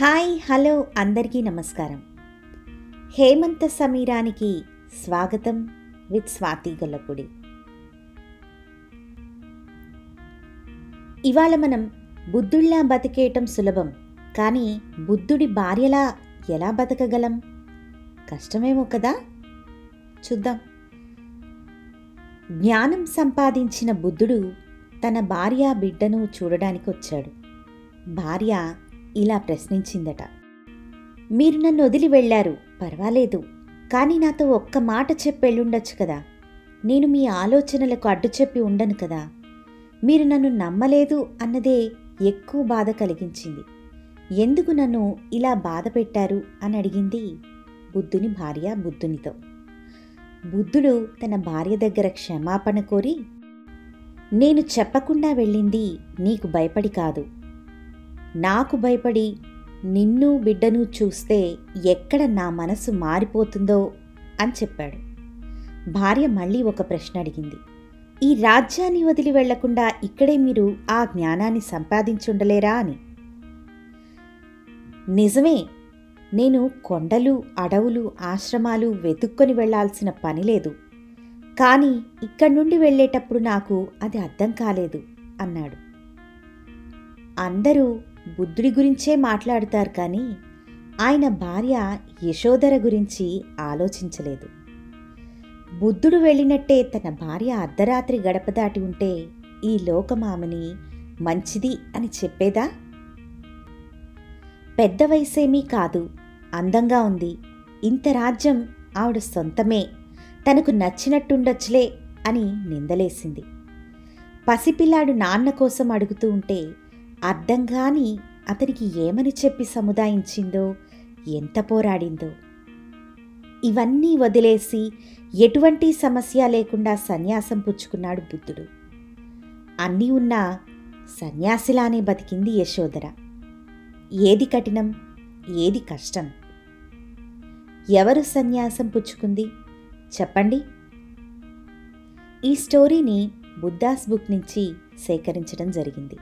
Hi hello అందరికీ నమస్కారం. హేమంత సమీరానికి స్వాగతం విత్ స్వాతి గొల్లపూడి. ఇవాళ మనం బుద్ధుడిలా బతికేయటం సులభం కానీ బుద్ధుడి భార్యలా ఎలా బతకగలం? కష్టమేమో కదా? చూద్దాం. జ్ఞానం సంపాదించిన బుద్ధుడు తన భార్య బిడ్డను చూడడానికి వచ్చాడు భార్య ఇలా ప్రశ్నించిందట. మీరు నన్ను వదిలి వెళ్ళారు పర్వాలేదు. కానీ నాతో ఒక్క మాట చెప్పెళ్ళుండొచ్చు కదా. నేను మీ ఆలోచనలకు అడ్డు చెప్పి ఉండను కదా. మీరు నన్ను నమ్మలేదు అన్నదే ఎక్కువ బాధ కలిగించింది. ఎందుకు నన్ను ఇలా బాధ పెట్టారు అని అడిగింది బుద్ధుని భార్య బుద్ధునితో. బుద్ధుడు తన భార్య దగ్గర క్షమాపణ కోరి నేను చెప్పకుండా వెళ్ళింది నీకు భయపడి కాదు. నాకు భయపడి నిన్ను బిడ్డను చూస్తే ఎక్కడ నా మనసు మారిపోతుందో అని చెప్పాడు. భార్య మళ్ళీ ఒక ప్రశ్న అడిగింది. ఈ రాజ్యాన్ని వదిలి వెళ్ళకుండా ఇక్కడే మీరు ఆ జ్ఞానాన్ని సంపాదించుండలేరా అని. నిజమే నేను కొండలు అడవులు ఆశ్రమాలు వెతుక్కొని వెళ్ళాల్సిన పని లేదు. కానీ ఇక్కడి నుండి వెళ్ళేటప్పుడు నాకు అది అర్థం కాలేదు అన్నాడు. అందరూ బుద్ధుడి గురించే మాట్లాడతారు కానీ ఆయన భార్య యశోధర గురించి ఆలోచించలేదు. బుద్ధుడు వెళ్ళినట్టే తన భార్య అర్ధరాత్రి గడప దాటి ఉంటే ఈ లోకమామని మంచిది అని చెప్పేదా? పెద్ద వయసేమీ కాదు అందంగా ఉంది. ఇంత రాజ్యం ఆవిడ సొంతమే తనకు నచ్చినట్టుండొచ్చులే అని నిందలేసింది. పసిపిల్లాడు నాన్న కోసం అడుగుతూ ఉంటే అర్థం కాని అతనికి ఏమని చెప్పి సముదాయించిందో ఎంత పోరాడిందో. ఇవన్నీ వదిలేసి ఎటువంటి సమస్య లేకుండా సన్యాసం పుచ్చుకున్నాడు బుద్ధుడు. అన్నీ ఉన్నా సన్యాసిలానే బతికింది యశోదర ఏది కఠినం ఏది కష్టం. ఎవరు సన్యాసం పుచ్చుకుంది? చెప్పండి. ఈ స్టోరీని బుద్ధాస్ బుక్ నుంచి సేకరించడం జరిగింది.